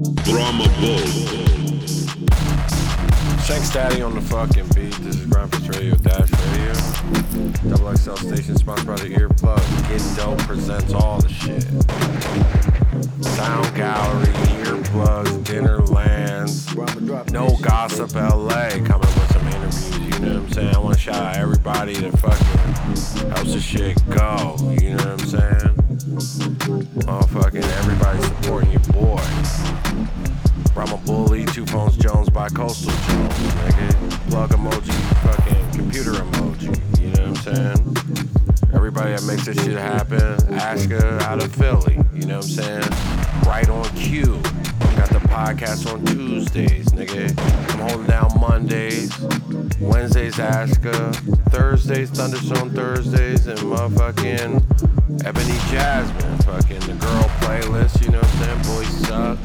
Brahma Bull. Chanks Daddy on the fucking beat. This is Gryndfest Radio Dash Radio. Double XL station sponsored by the Earplug. Getting Dope presents all the shit. Sound Gallery, Earplugs, Dinner Lands. No Gossip LA coming with some interviews. You know what I'm saying? I want to shout out everybody that fucking helps the shit go. You know what I'm saying? Motherfucking everybody supporting your boy. Brahma Bully, Two Phones Jones by Coastal Jones, nigga. Plug emoji, fucking computer emoji. You know what I'm saying? Everybody that makes this shit happen. Ashka out of Philly. You know what I'm saying? Right on cue. Got the podcast on Tuesdays, nigga. I'm holding down Mondays. Wednesdays, Ashka. Thursdays, Thunderstone Thursdays. And motherfucking Ebony Jasmine. Fucking the girl playlist, you know what I'm saying? Boys suck.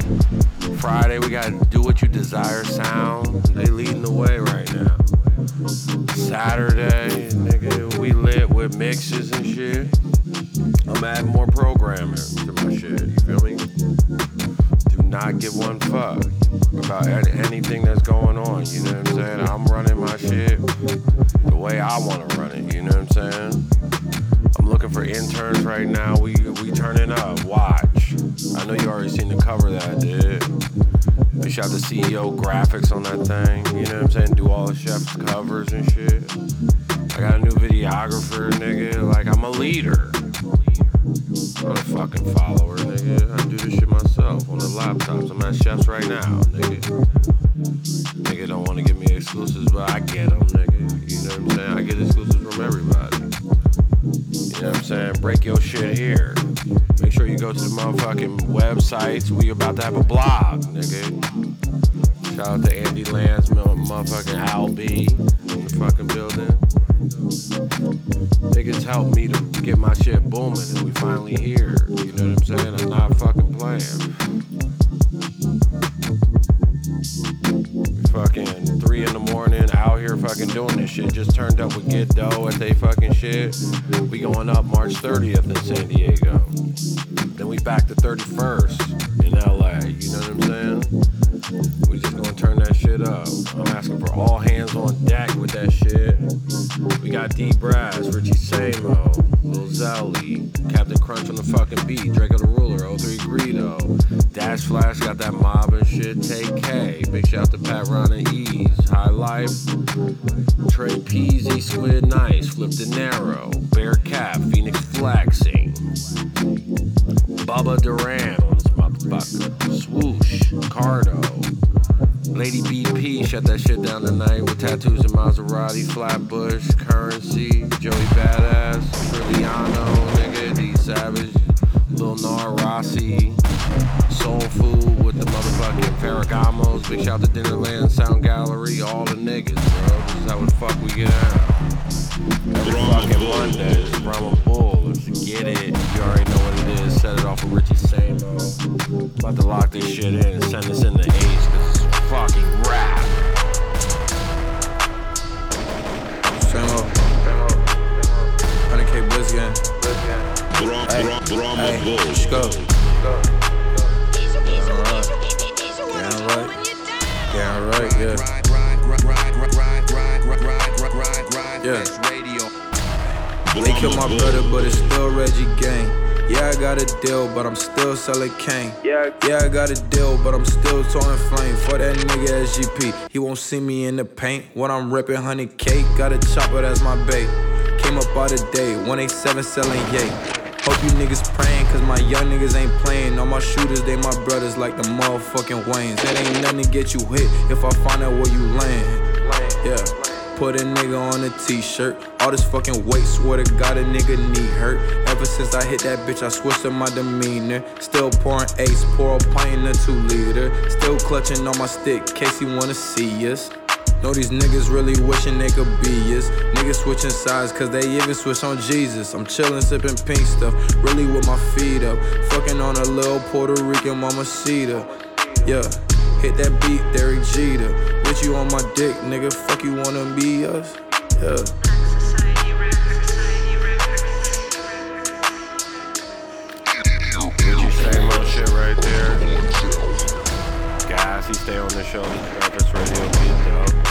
Friday, we got Do What You Desire Sound. They leading the way right now. Saturday, nigga, we lit with mixes and shit. I'm adding more programming to my shit, you feel me? Do not give one fuck about anything that's going on, you know what I'm saying? I'm running my shit the way I want to run it, you know what I'm saying? Looking for interns right now. We we turning up. Watch. I know you already seen the cover that I did. They shot the CEO graphics on that thing. You know what I'm saying? Do all the chef's covers and shit. I got a new videographer, nigga. Like I'm a leader. I'm a fucking follower, nigga. I do this shit myself on the laptops. I'm at chefs right now, nigga. Nigga don't want to give me exclusives, but I get them, nigga. You know what I'm saying? I get exclusives from everybody. You know what I'm saying? Break your shit here. Make sure you go to the motherfucking websites. We about to have a blog, nigga. Shout out to Andy mo- motherfucking Al B in the fucking building. Niggas helped me to get my shit booming, and we finally here. You know what I'm saying? I'm not fucking playing. Fucking doing this shit. Just turned up with Get Dough at they fucking shit. We going up March 30th in San Diego. Then we back to 31st in LA. You know what I'm saying? We just gonna turn that shit up. I'm asking for all hands on deck with that shit. We got D Brass, Richie Samo, Lil Xelly, Captain Crunch on the fucking beat, Draco the Ruler, 03 Greedo, Dash Flash got that mob and shit, Tay-K, big shout out to Pat Ron right, yeah. Yeah. They killed my brother, but it's still Reggie gang. Yeah, I got a deal, but I'm still selling cane. Yeah, yeah, I got a deal, but I'm still towing flame. For that nigga SGP, he won't see me in the paint. When I'm ripping 100K, got a chopper, that's my bait. Came up out of day, 187 selling yay. Hope you niggas praying, cause my young niggas ain't playing. All my shooters, they my brothers like the motherfucking Waynes. It ain't nothing to get you hit if I find out where you land. Yeah. Put a nigga on a t-shirt. All this fucking weight, swear to God, a nigga knee hurt. Ever since I hit that bitch, I switched up my demeanor. Still pouring ace, pour a pint in a two liter. Still clutching on my stick, case he wanna see us. Know these niggas really wishing they could be us. Niggas switching sides, cause they even switch on Jesus. I'm chillin', sippin' pink stuff, really with my feet up. Fucking on a little Puerto Rican mama mamacita. Yeah, hit that beat, Derek Jeter. Bitch, you on my dick, nigga. Fuck you wanna be us? Yeah. Right there. Cassie stay on the show. This Radio get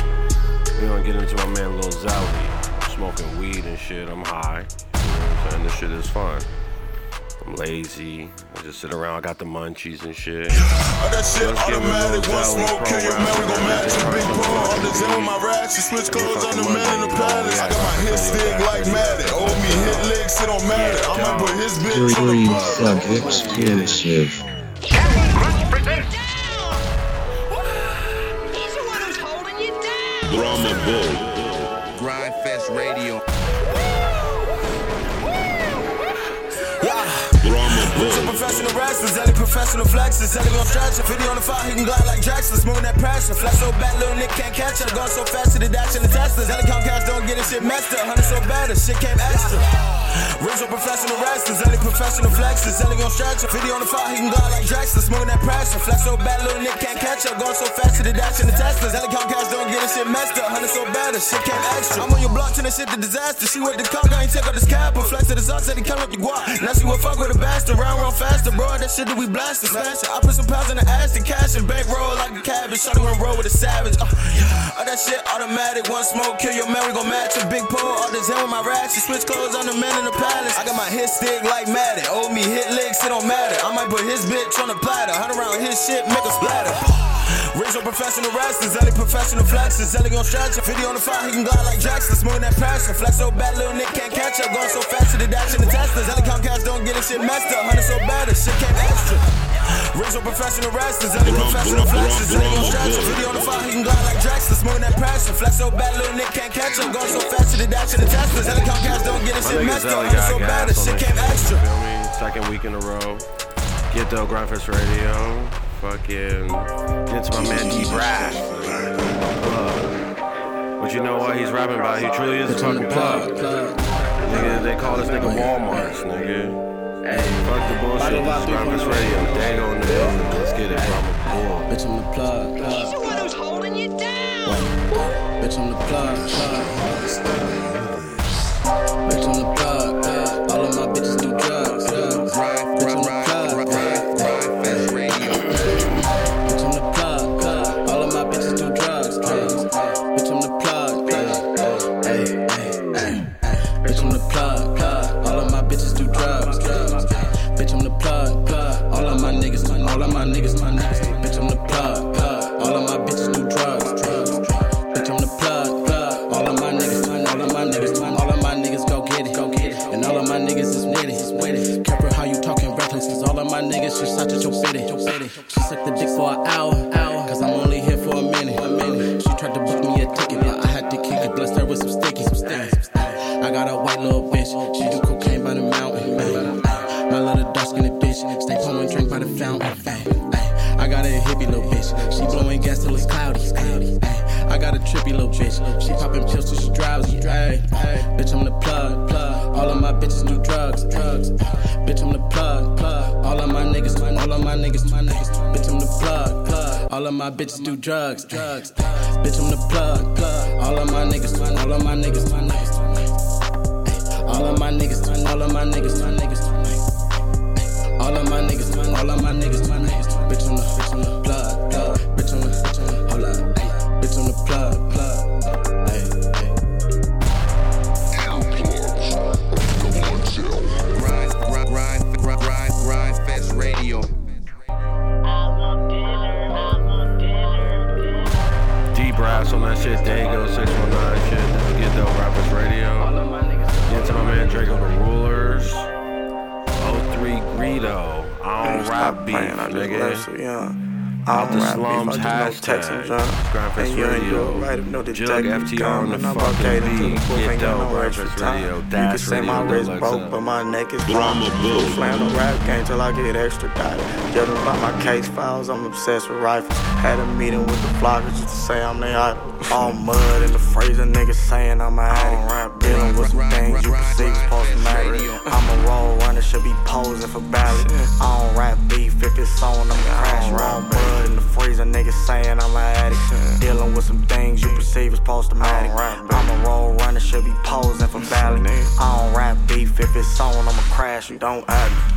We gonna get into my man Lil Xelly. Smoking weed and shit. I'm high. You know what I'm saying? This shit is fun. I'm lazy. I just sit around. I got the munchies and shit. Oh, that shit Let's automatic. One smoke, kill your man. We gon' match a big ball. On the zone with my ratchet. Switch clothes on the man in the palace. I got my hit stick like Madden. Owe me hit licks, it don't matter. I might put his bitch on the pod. exclusive. Brahma Bull. Gryndfest Radio. professional wrestlers, Ellie professional flexes. Ellie gon' stretch it. 50 on the fire, he can glide like Jackson. Smooth that pressure. Flex so bad, little Nick can't catch it. Going so fast to the dash and the Teslas. Ellie count cash, don't get this shit messed up. 100 so bad, the shit came extra. Rizzo professional wrestlers, Ellie professional flexes. Ellie gon' stretch it. 50 on the fire, he can glide like Jackson. Smooth that pressure. Flex so bad, little Nick can't catch up. Going so fast to the dash and the Teslas. Ellie count cash, don't get this shit messed up. 100 so bad, shit came extra. I'm on your block, turn shit to disaster. She with the car, I ain't take out this cap. But flex to the side, said he count up the guap. Now she will fuck with a bastard. Round, round faster, bro. That shit that we blast and smash. I put some pounds in the ass to cash and bankroll like a cabbage. Shot to roll with a savage. Uh, yeah. All that shit automatic. One smoke, kill your man. We gon' match a big pole. All this in with my ratchet. Switch clothes on the man in the palace. I got my hit stick like Madden. Owe me hit licks, it don't matter. I might put his bitch on the platter. Hunt around his shit, make a splatter. Rizzo professional wrestlers, Ellie professional flexes. Ellie gon' stretch it. 50 on the fire, he can glide like Jackson. Smooth that pressure. Flex so bad, little Nick can't catch up. Going so fast to the dash and the Teslas. Ellie count cash, don't get his shit messed up. Hundred so bad, this shit came extra. Rizzo professional wrestlers, Ellie professional flexes. Ellie gon' stretch. 50 on the fire, he can glide like Jackson. Smooth that pressure. Flex so bad, little Nick can't catch up. Going so fast to the dash and the Teslas. Count cash, don't get his shit messed up. So bad, this shit came extra. Second week in a row. Get the Graphics Radio. Fucking get to my man D Brad. But you know what he's rapping about? He truly is a fucking plug. Nigga, they call this nigga Walmart's, nigga. Hey, fuck the bullshit. This Graphics Radio. Dang on this. Let's get it, bro. Bitch, I'm the plug. He's the one who's holding you down. Bitch, I'm the plug. Bitch, I'm the plug. Drugs, Jug FTR on the fucking beat. Get Dough, Gryndfest Radio. You can say my wrist broke, but my neck is Brahma Bull. Flannel rap game till I get extra extradited. Judging by my case files, I'm obsessed with rifles. Had a meeting with the flockers just to say I'm their idol. All mud in the freezer, niggas saying I'm an addict. Rap Dealing with some things you perceive as post-traumatic. I'm a roll runner, should be posing for ballot. I don't rap beef if it's on, I'm a crash. All mud blood in the freezer, niggas saying I'm an addict. Dealing with some things you perceive as post-traumatic. I'm a roll runner, should be posing for valley. I don't rap beef, if it's on, I'ma crash, you don't act. Fuck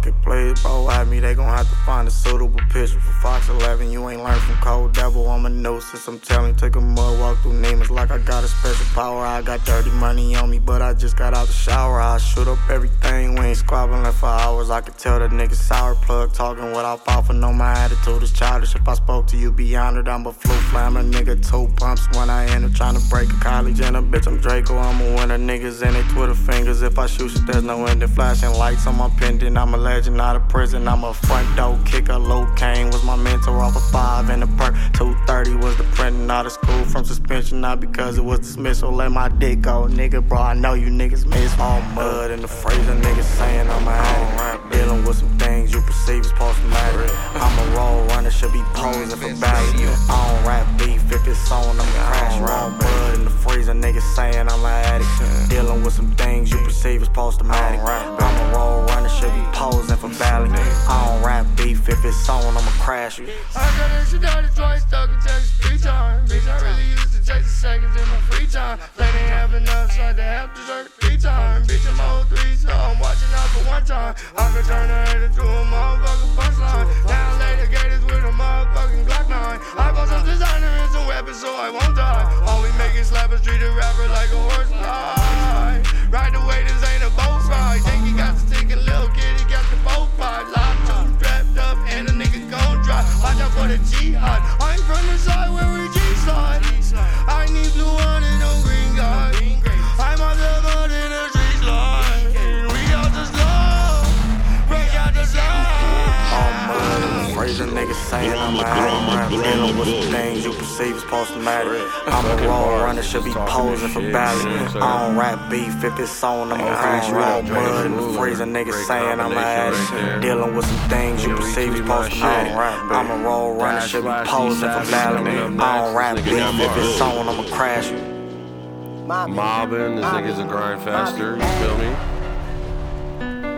it, please, bro. At me, they gon' have to find a suitable picture for Fox 11. You ain't learned from Cold Devil, I'm a nuisance. I'm telling, take a mud walk through Neiman's like I got a special power. I got dirty money on me, but I just got out the shower. I shoot up everything, we ain't squabbling for hours. I could tell that nigga sour plug talking without for know my attitude is childish. If I spoke to you beyond it, I'm a flu flammer. Nigga, two pumps when I enter, trying to break a college and a bitch. I'm Draco, I'm a winner. Niggas in they Twitter fingers. If I shoot shit, there's no ending. Flashing lights on my pendant. I'm a legend, not a prison. I'm a front door kicker. Low Kane was my mentor off a of five and a perk. 230 was the printing out of school from suspension, not because it was dismissal. Let my dick go, nigga, bro. I know you niggas miss all mud in the freezer. Niggas saying I'm a addict. Dealing with some things you perceive as post traumatic. I'm a roll runner, should be posing for value. I don't rap beef if it's on, I'm crash. Raw blood in the freezer, niggas saying I'm an addict. Dealing with some things you perceive as post traumatic. I'm a roll runner, should be posing for value. I don't rap beef if it's on, I'ma crash you. I got that shit down twice, stuck in Texas three times. Bitch, I really used to chase the seconds in my free time. They didn't have enough, so I had to have dessert three times. Bitch, I'm old three, so I'm watching out for one time. I could turn a head into a motherfucking punchline. Now later gators with a motherfucking Glock 9. I bought some designer and perceive as post traumatic. I'm a roll runner, should be posing for balance. I don't rap beef if it's on, I'ma crash you. All mud in the freezer, niggas saying I'm a addict. Dealing with some things you perceive as post traumatic. I'm a roll runner, should be posing for balance. I don't rap beef if it's on, I'ma crash you. Mobbing, this nigga's a grind faster, you feel me?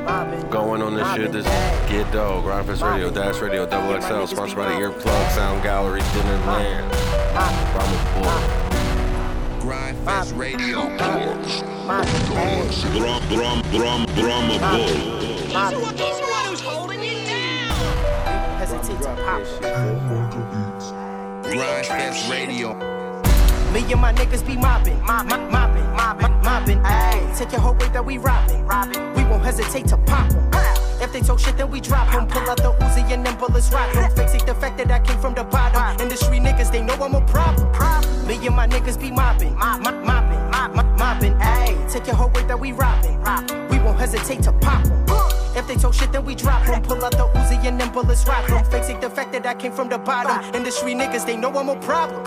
Going on this shit, this Get Dough, Gryndfest Radio, Dash Radio, Double XL, sponsored by the Earplug Sound Gallery, Dinner Land. I'm boy. Gryndfest Radio. Drum, drum, drum, drummer boy. He's the one, he's the one who's holding you down. Hesitate to pop. Gryndfest Radio. Me and my niggas be mobbing, mobbing, mobbing, mobbing. Ayy, take your whole way that we robbing, robbing. We won't hesitate to pop 'em. If they talk shit, then we drop 'em. Pull out the Uzi and then bullets rock 'em. Fixing the fact that I came from the bottom. Industry niggas, they know I'm a problem. Me and my niggas be mobbing, mobbing, mobbing, mobbing. Ayy, take your whole way that we robbing, we won't hesitate to pop pop 'em. If they talk shit, then we drop drop 'em. Pull out the Uzi and then bullets rock 'em. Fixing the fact that I came from the bottom. Industry niggas, they know I'm a problem.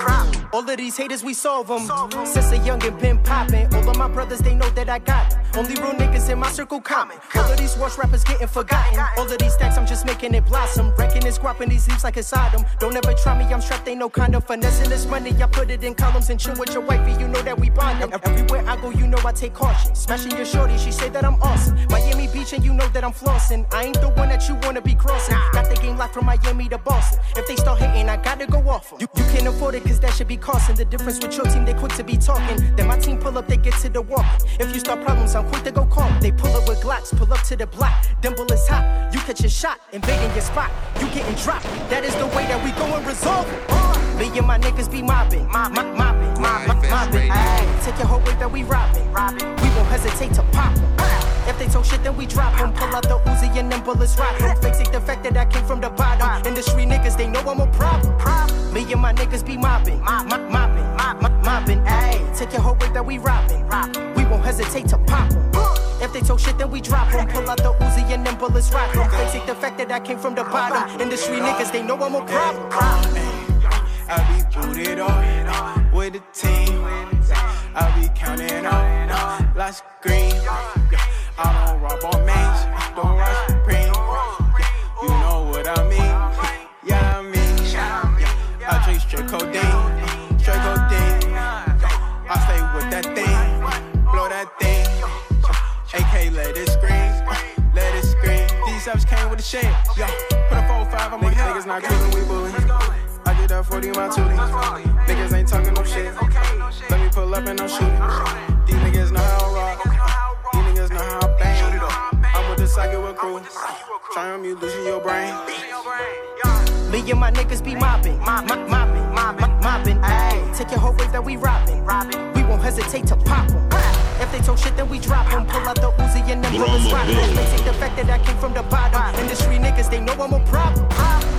All of these haters, we solve 'em. Since a youngin' been poppin'. All of my brothers, they know that I got 'em. Only real niggas in my circle common. All of these wash rappers getting forgotten. All of these stacks, I'm just making it blossom. Wrecking and squapping these leaves like it's autumn. Don't ever try me, I'm strapped, ain't no condom. Finessing this money, I put it in columns and chill with your wifey. You know that we bond 'em. Everywhere I go, you know I take caution. Smashing your shorty, she say that I'm awesome. Miami Beach, and you know that I'm flossing. I ain't the one that you wanna be crossing. Got the game locked from Miami to Boston. If they start hating, I gotta go off 'em. You, you can't afford it, cause that should be costing. The difference with your team, they quick to be talking. Then my team pull up, they get to the walk. If you start problems, I'm quick to go call. They pull up with Glocks, pull up to the block. Dimple is hot, you catch a shot, invading your spot. You getting dropped. That is the way that we go and resolve it. Uh, me and my niggas be mobbing, mobbing, mobbing, mobbing, take your whole way that we robbing, robbing. We won't hesitate to pop 'em. If they talk shit, then we drop 'em. Pull out the Uzi and then bullets rock 'em. Fixing the fact that I came from the bottom. Industry niggas, they know I'm a problem. Me and my niggas be mobbing, mobbing, mobbing, mobbing. Ayy, take your whole way that we robbing, we won't hesitate to pop 'em. If they talk shit, then we drop 'em. Pull out the Uzi and then bullets rock 'em. Fixing the fact that I came from the bottom. Industry niggas, they know I'm a problem. I be booted up with the team. I be counting up lots of green. I don't rob on mains, don't rush supreme. You know what I mean? Yeah, I mean. I drink straight codeine, straight codeine. I stay with that thing, blow that thing. AK let it scream, let it scream. These ups came with the shade, yo. Put a 4-5 on my head. Niggas not coolin', we bullin'. I get that 40 in my tootie. Niggas ain't talking no shit. Let me pull up and I'm shooting. These niggas know how I rock. These niggas know how I bang. I'm with crew. On me, losing your brain. Me and my niggas be mopping, mopping, mopping, mopping, mopping. Ayy, take your whole wave that we robbing. We won't hesitate to pop 'em. If they talk shit, then we drop drop 'em. Pull out the Uzi and then bullets rock. They take the fact that I came from the bottom. Industry niggas, they know I'm a problem.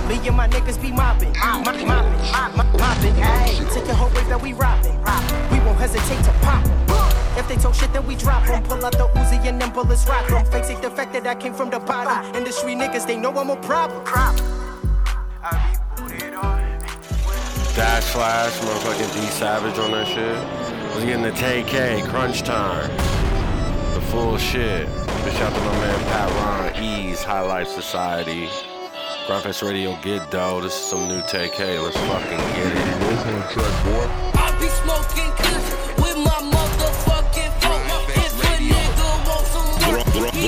Me and my niggas be mopping, mopping, mopping, mopping. Ayy, take your whole wave that we robbing, we won't hesitate to pop pop 'em. If they talk shit, then we drop 'em. Pull out the Uzi and then bullets rock 'em. Fake take the fact that I came from the bottom. Industry niggas, they know I'm a problem. Dash Flash, motherfucking D Savage on that shit. Was getting the TK, Crunch Time. The full shit. Big shout to my man Pat Ron, Ease, High Life Society. Gryndfest Radio, get dough. This is some new TK. Let's fucking get it. Listen to track, boy. I be smoking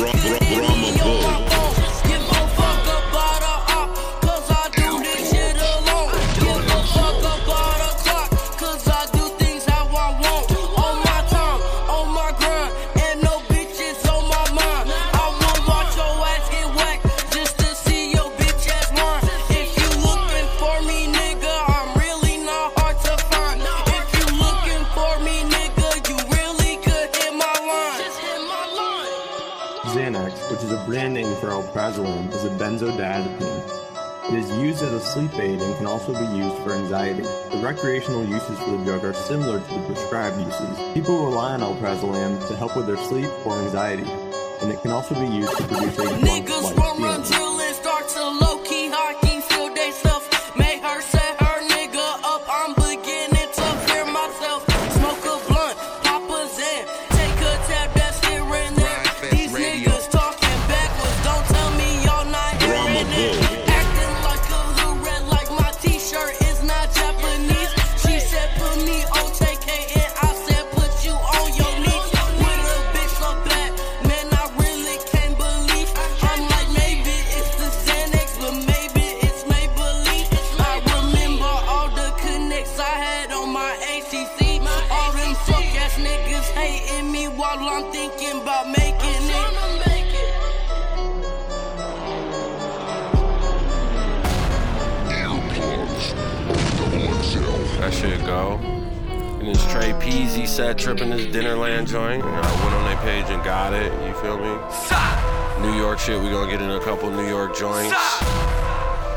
work, he alprazolam, is a benzodiazepine. It is used as a sleep aid and can also be used for anxiety. The recreational uses for the drug are similar to the prescribed uses. People rely on alprazolam to help with their sleep or anxiety, and it can also be used to produce a Peasy set tripping this Dinnerland joint. And I went on their page and got it. You feel me? New York shit, we gonna get in a couple New York joints.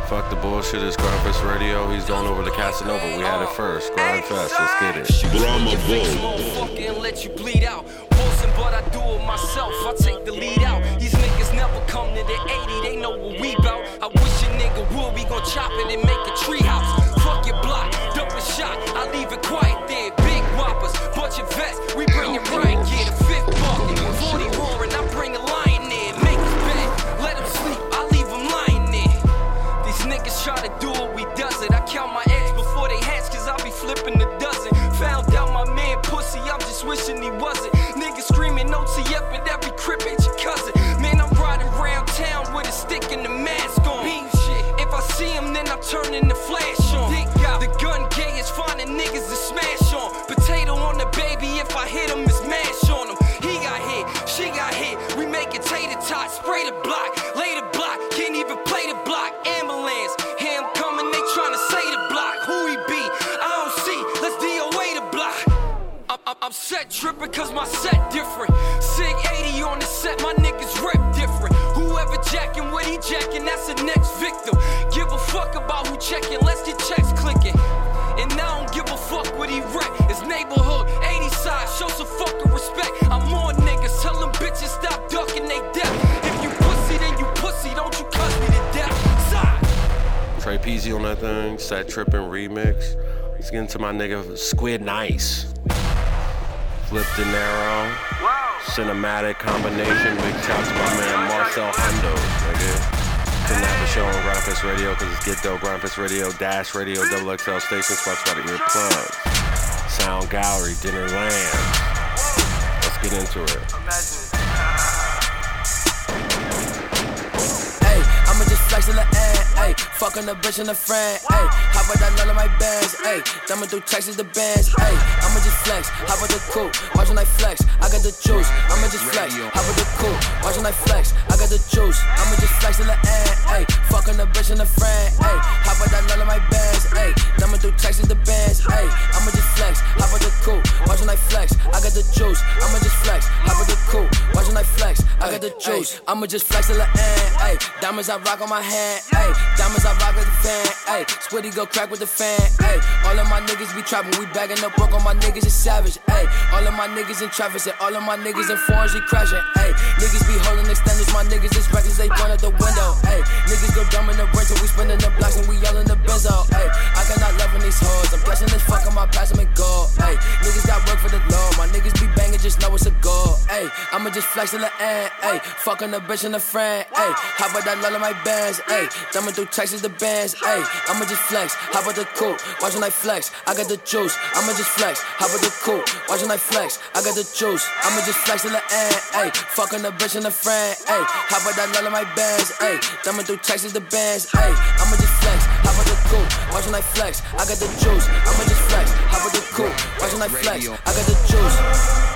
Fuck the bullshit, it's Gryndfest Radio. He's going over to Casanova. We had it first. Gryndfest, let's get it. Brahma Bull. motherfucker and let you bleed out. Wilson, but I do it myself. I take the lead out. These niggas never come to the 80, they know what we bout. I wish a nigga would, we gon' chop it and make a treehouse. Fuck your block, dump a shot. I leave it quiet there. Bunch of vets. We bring it right, yeah. The fifth bucket, 40 roaring. I I'm, set tripping cause my set different. Sig 80 on the set, my niggas rep different. Whoever jacking what he jacking, that's the next victim. Give a fuck about who checking, let's get checks clicking. And I don't give a fuck what he rep. It's neighborhood, 80 side, show some fucking respect. I'm on niggas, tell them bitches stop ducking they death. If you pussy, then you pussy, don't you cuss me to death. Side. Peasy on that thing. Set tripping remix. Let's get into my nigga Squid Nice. Flip De Niro. Cinematic combination. Big to my man Marcel Hondo. Nigga. Couldn't have a show on Gryndfest Radio because it's Get Dough Gryndfest Radio, Dash Radio, Double XL Station, sponsored by the Earplugs. Sound Gallery, Dinner Land. Let's get into it. Hey, I'ma just flex a little ad, ayy. Fucking a bitch and a friend, ayy. How about that none of my bands, ayy. Thumbing through Texas, the bands, ayy. I'ma just flex, how about the coupe? Watching I flex, I got the juice. I'ma just flex, how about the coupe? Watching I flex, I got the juice. I'ma just flex in the end, ayy. Fucking a bitch and a friend, ayy. How about that none of my bands, ayy. Thumbing through Texas, the bands, ayy. I'ma just flex, how about the coupe? Watching I flex, I got the juice. I'ma just flex, how about the coupe? Watching I flex, I got the juice. I'ma just flex till the end, ayy. Diamonds I rock on my hand, ayy. Diamonds I rock with the fan, ayy. Squiddy go crack with the fan, ayy. All of my niggas be trapping, we bagging up broke. All my niggas is savage, ayy. All of my niggas in traffic, and all of my niggas in foreigns, we crashing, ayy. Niggas be holding extenders, my niggas is reckless, they point at the window, ayy. Niggas go dumb in the rental, we spinning the blocks and we yelling the benzo, ayy. I cannot love in these hoes, I'm blessing this fuck on my pass them and go, ayy. Niggas got work for the law, my niggas be banging, just know it's a goal, ayy. I'ma just flex till the end, ayy. Fucking a bitch and a friend, ayy. How about that lull of my bands, ayy. Thumbing through Texas, the bands, ayy. I'ma just flex, how about the coupe? Watching I flex, I got the juice. I'ma just flex, how about the coupe? Watching I flex, I got the juice. I'ma just flex till the end, ayy. Fucking a bitch and a friend, ayy. How about that of my bands, ayy. Thumbing through Texas, the bands, ayy. I'ma just flex, how about the coupe? Watching I flex, I got the juice. I'ma just flex, how about the coupe? Watching I flex, I got the juice.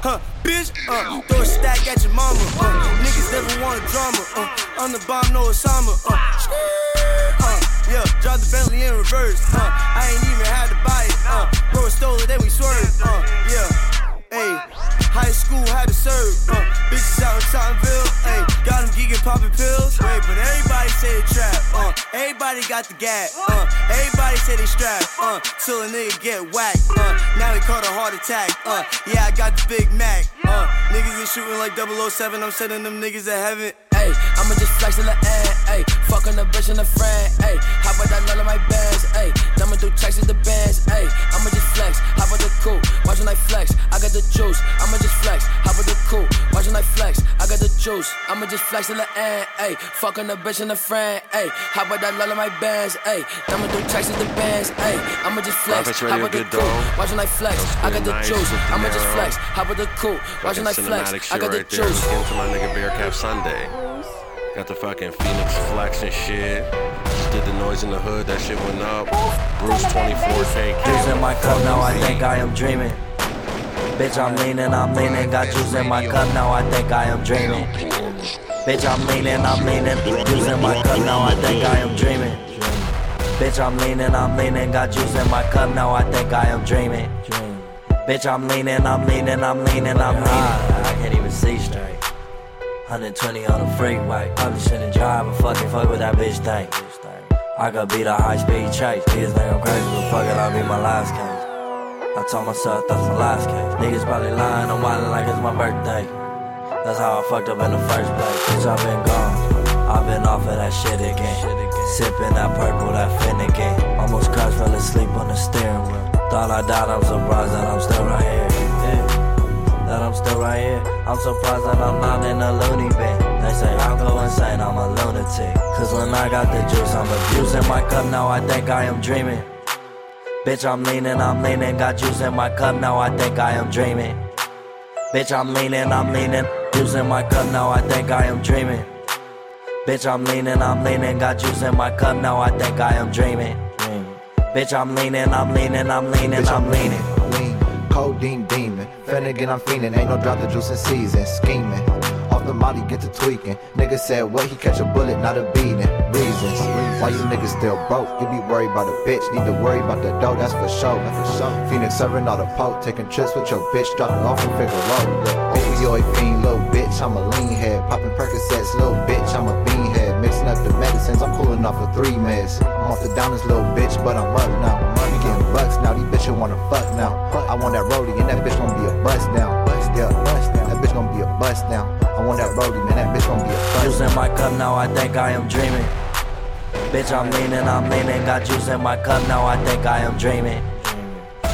Huh, bitch, uh, throw a stack at your mama. Uh, niggas never want a drama. Uh, I'm the bomb, no Osama. Uh, uh, yeah, drive the Bentley in reverse. Uh, I ain't even had to buy it. Uh, bro stole it, then we swerved. Uh, yeah, hey, high school had to serve. Uh, bitches out in Tottenville. Hey, got them geeking, popping pills. Wait, but everybody say they trap. Uh, everybody got the gap. Uh, everybody say they strap. Uh, till a nigga get whacked. Uh, now they caught a heart attack. Uh, yeah, I got the Big Mac. Uh, niggas is shooting like 007. I'm sending them niggas to heaven. Ayy, I'ma just flex till the end, ayy. Fucking a bitch and a friend, ayy. How about that none of my bands, ayy. Thumbing through Texas, the bands, ayy. I'ma just flex, how about the coupe? Watching I flex, I got the juice. I'ma just flex, how about the coupe? Watching I flex, I got the juice. I'ma just flex till the end, ayy. Fucking a bitch and a friend, ayy. How about that none of my bands, ayy. Thumbing through Texas, the bands, ayy. I'ma just flex, how about the coupe? Dog. I flex, I got the juice. I'ma just flex, how about the coupe? Watching I flex, I got the right there. Let's juice. into my nigga Bear Cap Sunday. Got the fucking Fenix flex and shit. Just did the noise in the hood, that shit went up. Bruce 24K. Juice in my cup, now I think I am dreaming. Bitch, I'm leaning, I'm leaning. Got juice in my cup, now I think I am dreaming. Bitch, I'm leaning, I'm leaning. Juice in my cup, now I think I am dreaming. Bitch, I'm leaning, I'm leaning. Got juice in my cup, now I think I am dreaming. Bitch, I'm leaning, I'm leaning, I'm leaning, I'm leaning. I can't even see straight. 120 on the freeway. I be shouldn't drive, but fucking fuck with that bitch thing. I could beat a high speed chase. Niggas think I'm crazy, but fuck it, I'll be my last case. I told myself that's my last case. Niggas probably lying, I'm wildin' like it's my birthday. That's how I fucked up in the first place. Bitch, I've been gone. I've been off of that shit again. Sipping that purple, that Finnegan. Almost crashed, fell asleep on the steering wheel. Thought I died, I'm surprised that I'm still right here. That I'm still right here. I'm surprised that I'm not in a loony bin. They say I'm go insane, I'm a lunatic. Cause when I got the juice, I'm abusing my cup, now I think I am dreaming. Bitch, I'm leaning, I'm leaning, got juice in my cup, now I think I am dreaming. Bitch, I'm leaning, I'm leaning, juice in my cup, now I think I am dreaming. Bitch, I'm leaning, I'm leaning, got juice in my cup, now I think I am dreaming. Bitch, I'm leaning, I'm leaning, I'm leaning, I'm leaning. Lean, codeine. Finnegan, I'm fiending. Ain't no drop the juice in season. Scheming. Off the molly, get to tweaking. Nigga said, what? He catch a bullet, not a beating. Reasons. Why you niggas still broke? You be worried about a bitch. Need to worry about the dough, that's for sure. That's for sure. Fenix serving all the poke. Taking trips with your bitch. Dropping off in Figaro. Opioid fiend, little bitch. I'm a lean head. Popping Percocets, little bitch. I'm a bean head. Mixing up the medicines. I'm cooling off of three meds. I'm off the downers, little bitch, but I'm up now. We getting bucks now. These bitches wanna fuck now. I want that roadie, and that bitch gonna be a bust down. Yeah, bust down. That bitch gonna be a bust down. I want that roadie, man. That bitch gonna be a bust Juice in my cup, now I think I am dreaming. Bitch, I'm leaning, I'm leaning. Got juice in my cup, now I think I am dreaming.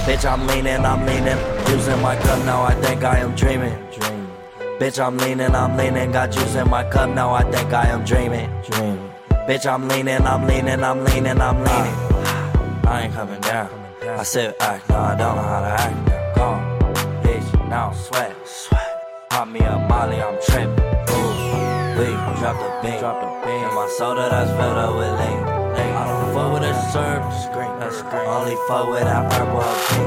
Bitch, I'm leaning, I'm leaning. Juice in my cup, now I think I am dreaming. Bitch, I'm leaning, I'm leaning. Got juice in my cup, now I think I am dreaming. Bitch, I'm leaning, I'm leaning, I'm leaning, I'm leaning. I ain't coming down. I said act, no, I don't know how to act now. Gone, bitch, now I'm sweat, sweat. Pop me a molly, I'm tripping. Ooh, we drop the beat, drop the beat. And my soda that's filled up with lean. Hey, I don't fuck with that syrup. That's great. Only fuck with that purple pink.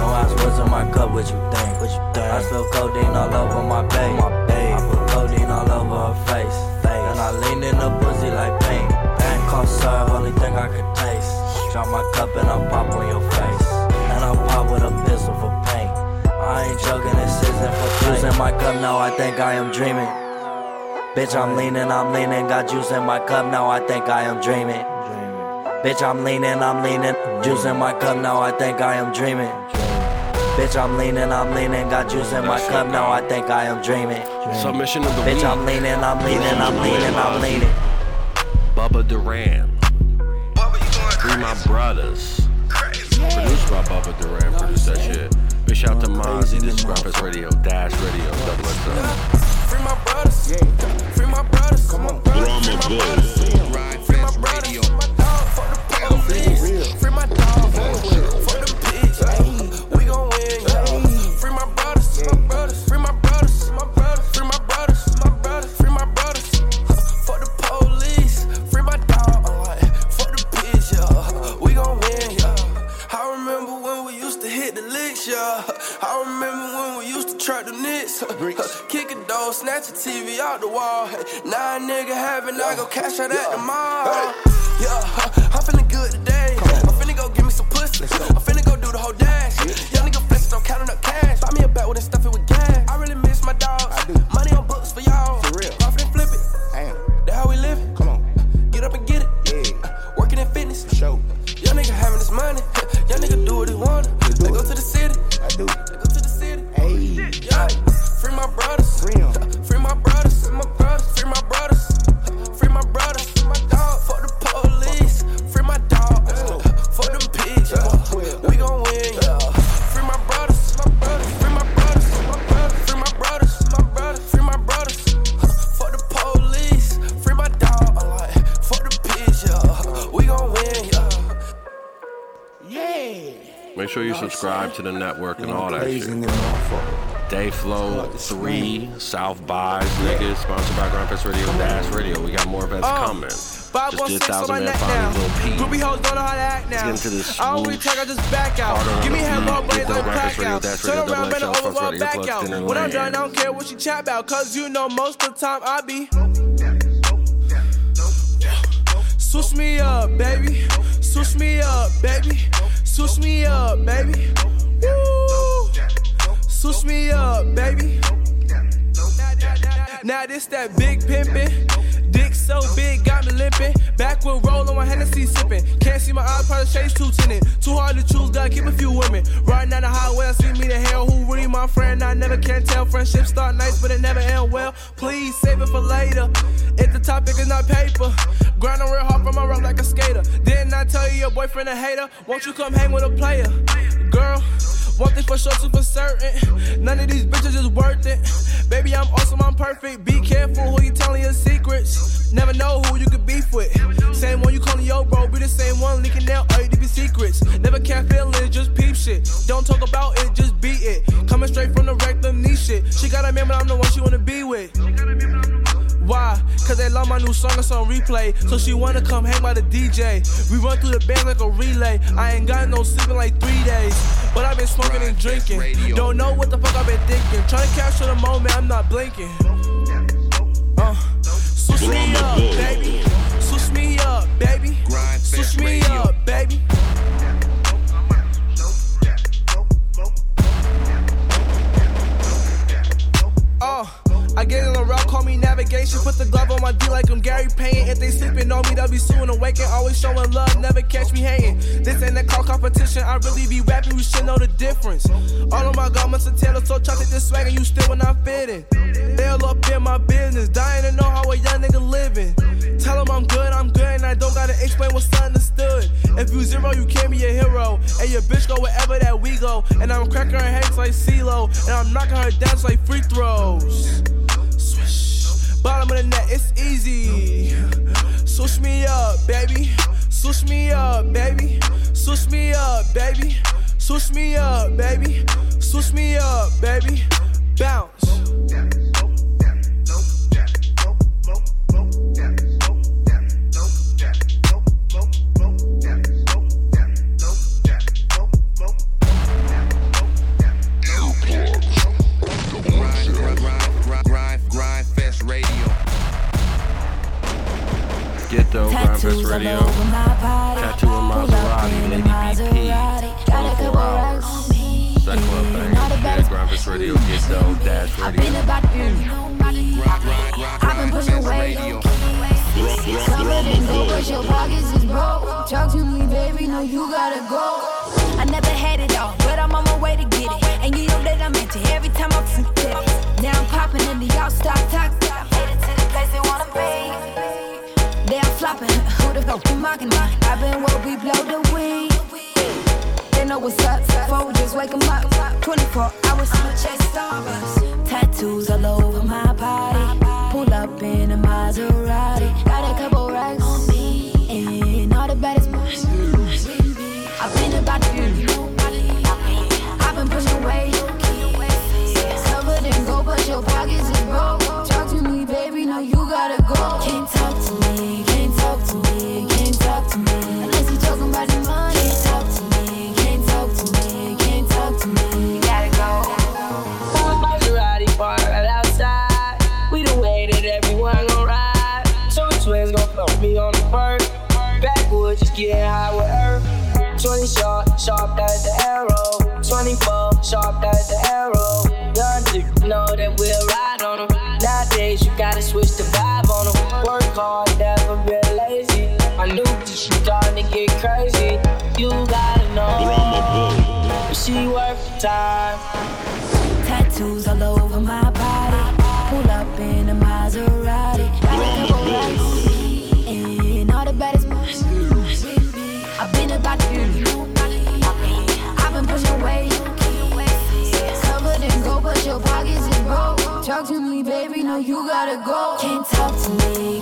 No ice was in my cup. What you think? What you think? I spill codeine all over my babe. My babe. I put codeine all over her face. face. And I lean in the pussy like paint. Paint. Cough syrup, only thing I could taste. Drop my cup and I pop on your face. And I pop with a pistol for paint. I ain't joking, this isn't for juice in my cup. Now I think I am dreaming. Bitch, I'm leaning, I'm leaning. Got juice in my cup. Now I think I am dreaming. Bitch, I'm leaning, I'm leaning. Juice in my cup. Now I think I am dreaming. Bitch, I'm leaning, I'm leaning. Got juice in my cup. Now I think I am dreaming. Submission of the Bitch. I'm leaning, I'm leaning, I'm leaning, I'm leaning. Bubba Duran. Free my brothers. Produced by Bubba Duran. Produced that shit. Big shout to Mozzie. This is Gryndfest Radio. Dash Radio. Double XL. Free my brothers. Free my brothers. Come on. Drama Boy. Free my brothers. My dog. Fuck the police. Free my dog. I remember when we used to track the nits. Kick a door, snatch a TV out the wall. Now a nigga having, I go cash out at the mall. Yeah, I'm feeling good today. I'm finna go give me some pussy. I'm finna go do the whole dash. Young nigga flexing, I'm counting up cash. Buy me a bat with and stuff it with gas. To the network and all that shit. in Day Flow 3, South Buys, niggas, sponsored by Grumpus Radio, Dash Radio. We got more events Oh. coming. Five Just one did six on my Thousand Man neck Finally, now. Lil Peep. Groupie hoes don't know how to act now. Let's get into this I don't really swoosh. talk, I just back out. Give me the head beat. more Get blades, the I Breakfast back Radio, out. Dash Turn Radio, around, double better XL, over Plus my back out. When I'm Land. done, I don't care what you chat about, cause you know most of the time I be. Switch me up, baby. Switch me up, baby. Switch me up, baby. Switch me up, baby. Now this that big pimpin'. Dick so big, got me limping. Back with roll on my Hennessy sipping. Can't see my eyes, probably shades too tinted. Too hard to choose, gotta keep a few women. Riding down the highway, I see me the hell. Who really my friend? I never can tell. Friendships start nice, but it never end well. Please save it for later. If the topic is not paper, grinding real hard from my rope like a skater. Didn't I tell you your boyfriend a hater? Won't you come hang with a player? Girl, one thing for sure, two for certain. None of these bitches is worth it. Baby, I'm awesome, I'm perfect. Be careful who you telling your secrets. Never know who you could beef with. Same one you calling your bro, be the same one leaking out all your deep secrets. Never can't feel it, just peep shit. Don't talk about it, just beat it. Coming straight from the rectum knee shit. She got a man, but I'm the one she wanna be with. Why? Cause they love my new song, it's on replay. So she wanna come hang by the DJ. We run through the band like a relay. I ain't got no sleep in like three days. But I've been smoking and drinking. Don't know what the fuck I've been thinking. Trying to capture the moment, I'm not blinking. Uh, switch me up, baby. Switch me up, baby. Switch me up, baby. Uh, I get in navigation. Put the glove on my D like I'm Gary Payne. If they sleeping on me, they'll be soon awakened. Always showing love, never catch me hating. This ain't a call competition. I really be rapping, we should know the difference. All of my garments are tailored, so to this swag and you still when I'm fitting. They all up in my business, dying to know how a young nigga living. Tell them I'm good, I'm good, and I don't gotta explain what's understood. If you zero, you can't be a hero. And your bitch go wherever that we go. And I'm cracking her heads like CeeLo. And I'm knocking her down like free throws. Bottom of the net, it's easy. Switch me up, baby. Switch me up, baby. Switch me up, baby. Switch me up, baby. Switch me up, baby. Bounce. Gryndfest Radio. Tattoo in Maserati, Lady BP. Got a couple racks on me. That club thing. Yeah, Gryndfest Radio, get dough, Dash I've been Radio. about you. I've been pushing weight. Covered in gold, but your pockets is broke. Talk to me, baby, no, you gotta go. I never had it all, but I'm on my way to get it. And you know that I'm into every time I'm synthetic. Now I'm popping into y'all stop you mocking? I've been where we blow the weed. They know what's up, phone just wake 'em up. 24 hours, I'ma chase Starbucks. Tattoos all over my body. Pull up in a Maserati. Got a couple racks on me. And all the baddest boys. I've been about to you. I've been pushing weight. Covered in gold, but your pockets is broke. Talk to me, baby, no, you gotta go. Can't talk to me, sharp as the arrow. 24, sharp as the arrow. Young dude know that we'll ride on them. Nowadays, you gotta switch the vibe on them. Work hard, never been lazy. I knew that you starting to get crazy. You gotta know. She worth the time. Talk to me, baby, no, you gotta go. Can't talk to me,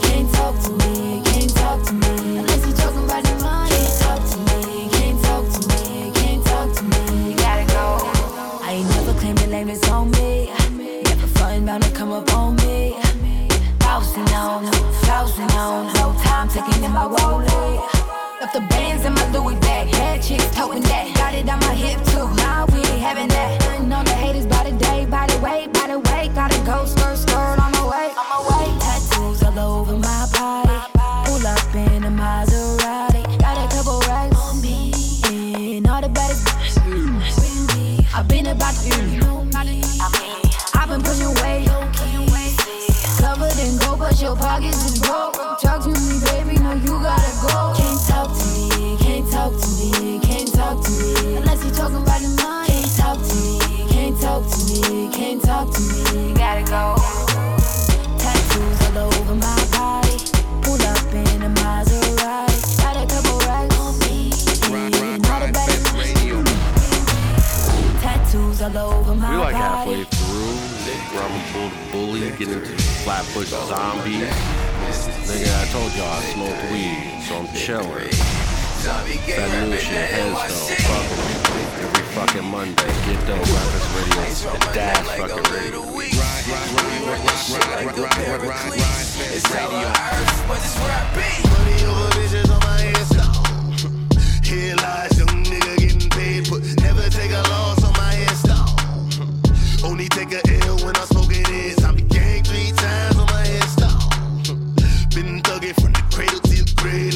Flatbush Zombie. Nigga, I told y'all I smoked weed, so I'm chilling. That new shit, heads though, fuck with. Every fucking Monday, get dough, Rappers Radio, the Dash fucking radio. Money over bitches on my headstone. Here lies young nigga getting paid, but never take a loss on my headstone. Only take a L when I'm smoking is.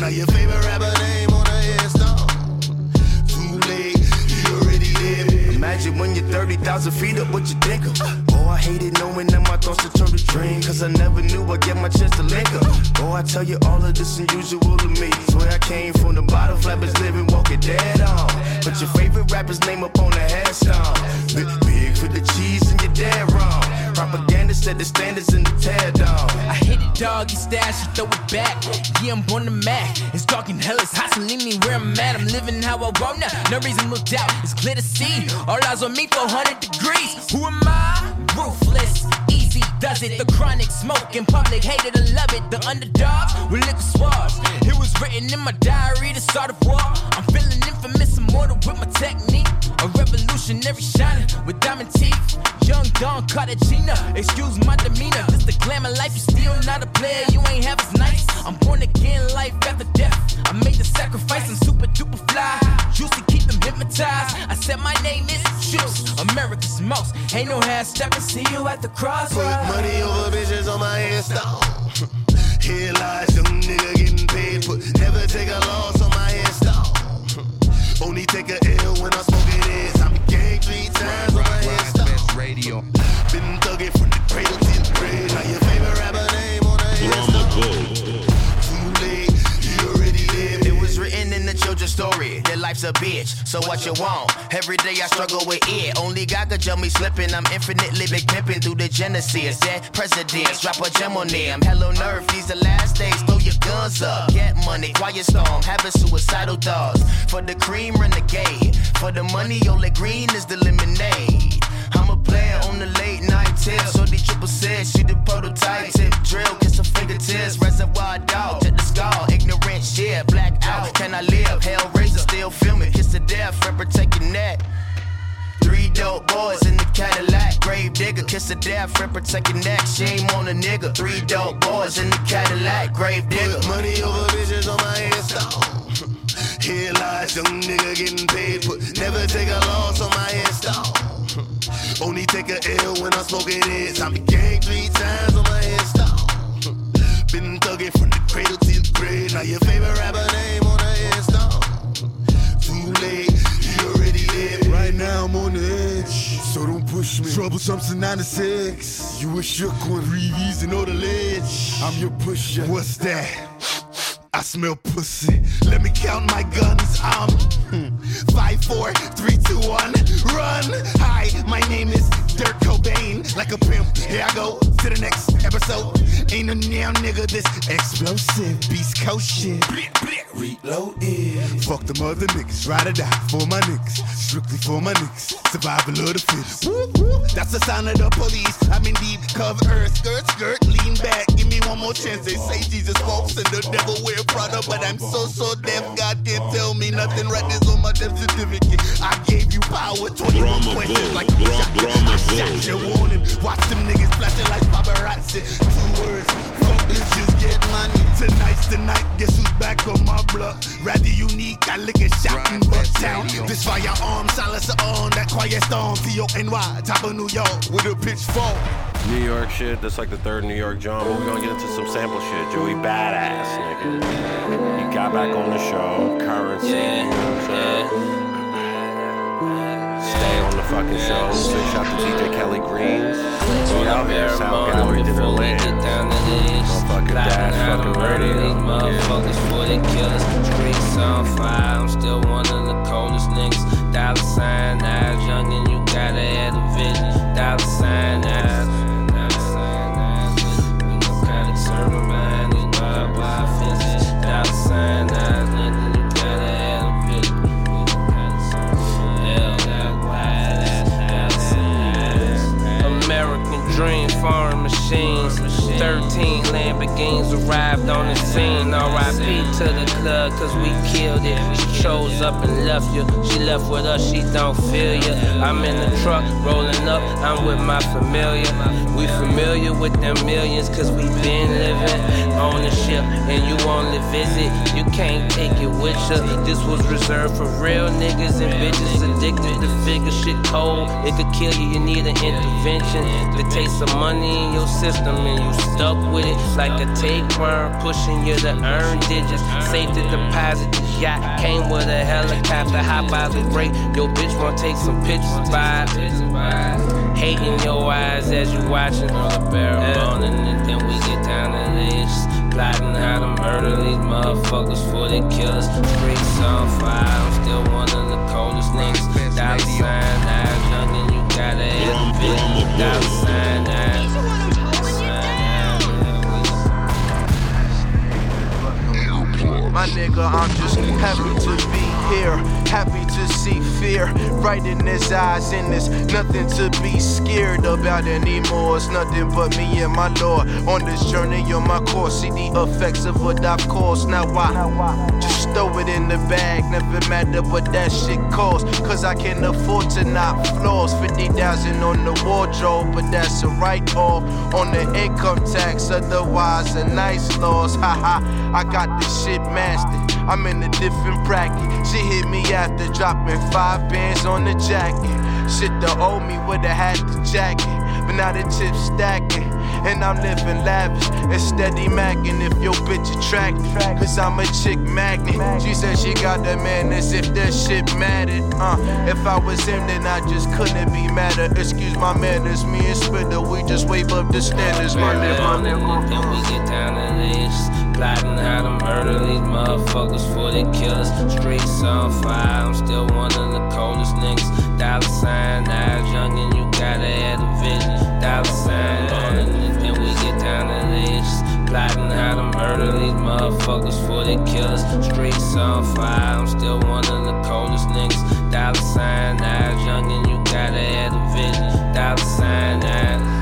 Now your favorite rapper name on a headstone. Too late, you already there. Imagine when you're 30,000 feet up, what you think of? Oh, I hated knowing that my thoughts would turn to dream. Cause I never knew I'd get my chance to link up. Oh, I tell you all of this unusual to me. Swear I came from the bottom, flappers living, walking dead on. Put your favorite rapper's name up on the headstone. Big for the cheese and you're dead wrong. Propaganda set the standards in the tear down. I hit it, dog, you stash, you throw it back. Yeah, I'm on the Mac. It's dark and hell, it's leave me where I'm at. I'm living how I want now. No reason to doubt, it's clear to see. All eyes on me, 400 degrees. Who am I? Ruthless, easy does it. The chronic smoke in public, hated to love it. The underdogs with liquor swabs. It was written in my diary to start a war. I'm feeling infamous, immortal with my technique. A revolutionary shining with diamond teeth. Young Don Cartagena, excuse my demeanor. This the glamour life, you still not a player, you ain't half as nice. I'm born again, life after death. I made the sacrifice, I'm super duper fly. To keep them hypnotized. I said my name is Juice, America's most. Ain't no half stepping, see you at the crossroads. Put money over bitches on my headstone. Here lies young nigga getting paid, but never take a loss on my headstone. Only take a L when I smoke smoking this. I'm gang three times on my headstone. Radio. Been thugging from the cradle to the grave. Now your favorite rapper the children's story Their life's a bitch. So what you want? Every day I struggle with it. Only God could jump me slipping. I'm infinitely big pimping through the genesis. Dead presidents, drop a gem on them. Hello, nerve, these the last days. Throw your guns up. Get money, quiet storm. Having suicidal thoughts. For the cream, renegade. For the money, only green is the lemonade. I'm a player on the late night tip. So the triple said she the prototype. Tip drill, kiss her fingertips. Reservoir dog, check the skull. Ignorant shit, black out. Can I live? Hell razor, still filming. Kiss the death, rep protecting that. Three dope boys in the Cadillac. Grave digger, kiss the death, rep protecting that. Shame on a nigga. Three dope boys in the Cadillac. Grave digger. Put money over bitches on my headstone. Here lies young nigga getting paid, but never take a loss on my headstone. Only take a L when I'm smoking this. I'm gang three times on my headstone. Been thugging from the cradle to the grave. Now your favorite rapper name on the headstone. Too late, you already lived. Right now I'm on the edge, so don't push me. Troublesome to 96. You a shook one, breathe easy, know the ledge. I'm your pusher. What's that? I smell pussy. Let me count my guns. I'm hmm, five, four, three, two, one. Run. Hi, my name is Dirk Cobain. Like a pimp. Here I go to the next episode. Ain't no damn nigga this explosive. Beast Coast shit. Reload it. Fuck them other niggas. Ride or die for my niggas. Strictly for my niggas. Survival of the fittest. That's the sound of the police. I'm in deep cover earth. Skirt, skirt. Lean back. Give me one more chance. They say Jesus walks and the devil wear Prada, but I'm so so deaf. God can't tell me nothing. Right this on my death certificate. I gave you power. 21 questions like a shot. Shot your warning. Watch them niggas flashing like paparazzi. Two words. Fuck bitches, get money. Tonight's the night. Guess who's back on my block? Rather unique. I lick a shot in Bucktown. This firearm silence on that quiet storm. T-O-N-Y, top of New York with a pitchfork. New York shit, that's like the third New York John, but we're gonna get into some sample shit. Joey Badass, nigga. He got back on the show, currency, you know? Stay on the fucking show. Big shout to DJ Kelly Greens. We out here, Sound Gallery, Dinnerland. Motherfucking dash, fucking radio. Motherfuckers for the killers, streets on fire. I'm still one of the coldest niggas. Dollar sign eyes, young and you gotta have a vision. Dollar sign eyes. Sign dream, foreign machines. 13 Lamborghinis arrived on the scene. RIP to the club, cause we killed it. Chose up and left you. She left with us, she don't feel you. I'm in the truck, rolling up, I'm with my familiar. We familiar with them millions, cause we been living on the ship. And you only visit, you can't take it with you. This was reserved for real niggas and bitches addicted to figure shit cold. It could kill you, you need an intervention. The taste of money in your system, and you stuck with it like a tapeworm, pushing you to earn digits. Safe to deposit yacht, came with a helicopter, hop out the break. Your bitch wanna take some pictures, vibe. Hating your eyes as you watching on the barrel rolling, and then we get down to this. Plotting how to murder these motherfuckers for the killers. Streets on fire, I'm still one of the coldest niggas. Dollar sign eyes, young and you gotta have a vision. Dollar sign eyes. My nigga, I'm just happy to be here. Happy to see fear right in his eyes, and there's nothing to be scared about anymore. It's nothing but me and my Lord on this journey on my course. See the effects of what I've caused. Now I just throw it in the bag, never matter what that shit costs. Cause I can afford to knock flaws. 50,000 on the wardrobe, but that's a write off on the income tax. Otherwise, a nice loss. Haha, I got this shit mastered. I'm in a different bracket. She hit me after dropping five bands on the jacket. Shit, the old me would've had the jacket, but now the chips stacking. And I'm living lavish and steady macking if your bitch attracted. Cause I'm a chick magnet. She said she got that man as if that shit mattered. Uh, if I was him, then I just couldn't be madder. Excuse my manners, me and Spitter, we just wave up the standards, my nigga. Then we get down to this. Plotting how to murder these motherfuckers for they killers. Streets on fire, I'm still one of the coldest niggas. Dollar sign, eyes young and you gotta have the vision. Dollar sign, eyes. Then we get down to this. Plotting how to murder these motherfuckers for they killers. Streets on fire, I'm still one of the coldest niggas. Dollar sign, eyes young and you gotta have the vision. Dollar sign, eyes.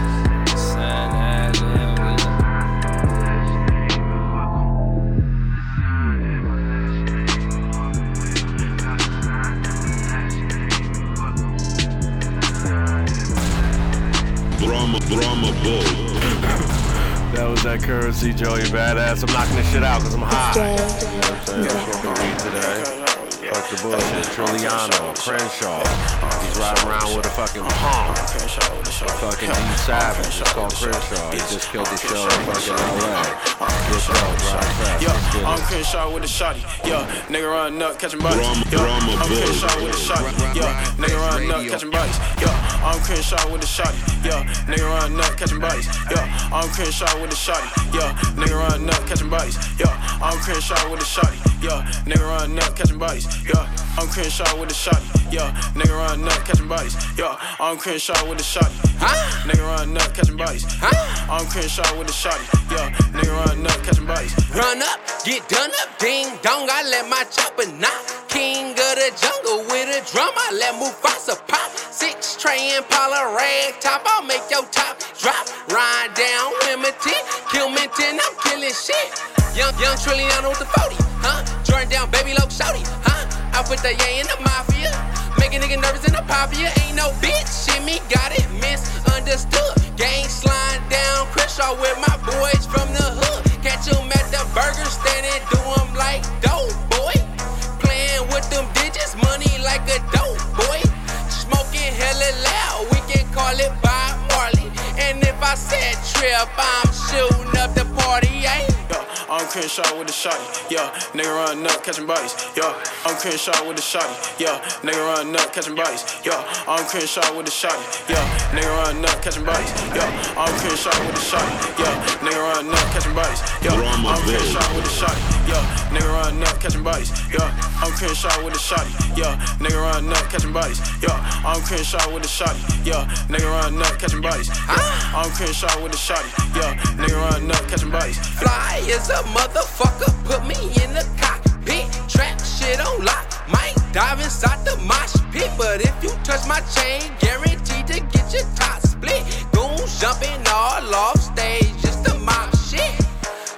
Drama, drama, bull. That was that currency, Joey Badass. I'm knocking this shit out because I'm high. You know what I'm saying? I'm smoking weed today. Fuck the bullshit. Trilliano, Crenshaw. He's riding around with a fucking pump. Fucking D Savage. It's called Crenshaw. He just killed the show in fucking LA. Get Dough, ride fast. Yeah, I'm. Crenshaw with a shotty. Yeah, nigga run up, catching bodies. Drama, Yeah, drama, I'm. Crenshaw with a shotty. Yeah, nigga run up, catching bodies. Yeah, I'm Crenshaw with a shotty. Yeah, nigga run up, catching bodies. Yeah, I'm Crenshaw with a shotty. Yeah, nigga run up, catching bodies. Yeah, I'm Crenshaw with a shotty. Yeah, nigga run up, catching bodies. Yeah, I'm Crenshaw with a shotty. Yeah, nigga run up, catching bodies. Yeah, I'm Crenshaw with a shotty. Huh? Nigga run up, catching bodies. Huh? I'm Crenshaw with a shotty. Yeah, nigga run up, catching bodies. Run up, get done up, ding dong. I let my chopper knock. King of the jungle with a drum. I let Mufasa pop. Six tray Impala rag top. I'll make your top drop. Ride down Wilmington, Kilmington. I'm killing shit. Young, young Trilliano with the 40, huh? Jordan down, baby, low shouty, huh? I put the yay in the mafia. Make a nigga nervous in the popia. Ain't no bitch, shit me, got it misunderstood. Gang slide down, Crenshaw with my boys from the hood. Catch Catch 'em at the burger stand and do 'em like dope, boy. Playing with them digits, money like a dope, boy. Smoking hella loud, we can call it Bob I said trip, I'm shooting up the party, ain't Yeah, I'm Crenshaw with a shotty. Yeah, nigga run up, catching bodies. Yeah, I'm Crenshaw with a shotty. Yeah, nigga run up, catching bodies. Yeah, I'm Crenshaw with a shotty. Yeah, nigga run up, catching bodies. Yeah, I'm Crenshaw with a shotty. Yeah, nigga run up, catching bodies. Yeah, I'm Crenshaw with a shotty. Yeah, nigga run up, catching bodies. Yeah, I'm Crenshaw with a shotty. Yeah, nigga run up, catching bodies. Yeah, I'm Crenshaw with a shotty. Yeah, nigga run up, catching bodies. Yeah, I'm Crenshaw with a shotty. Yeah, nigga run up, catching bodies. Fly as a motherfucker, put me in the cockpit. Trap shit on lock, might dive inside the mosh pit. But if you touch my chain, guaranteed to get your top split. Goons jumping all off stage, just the mob shit.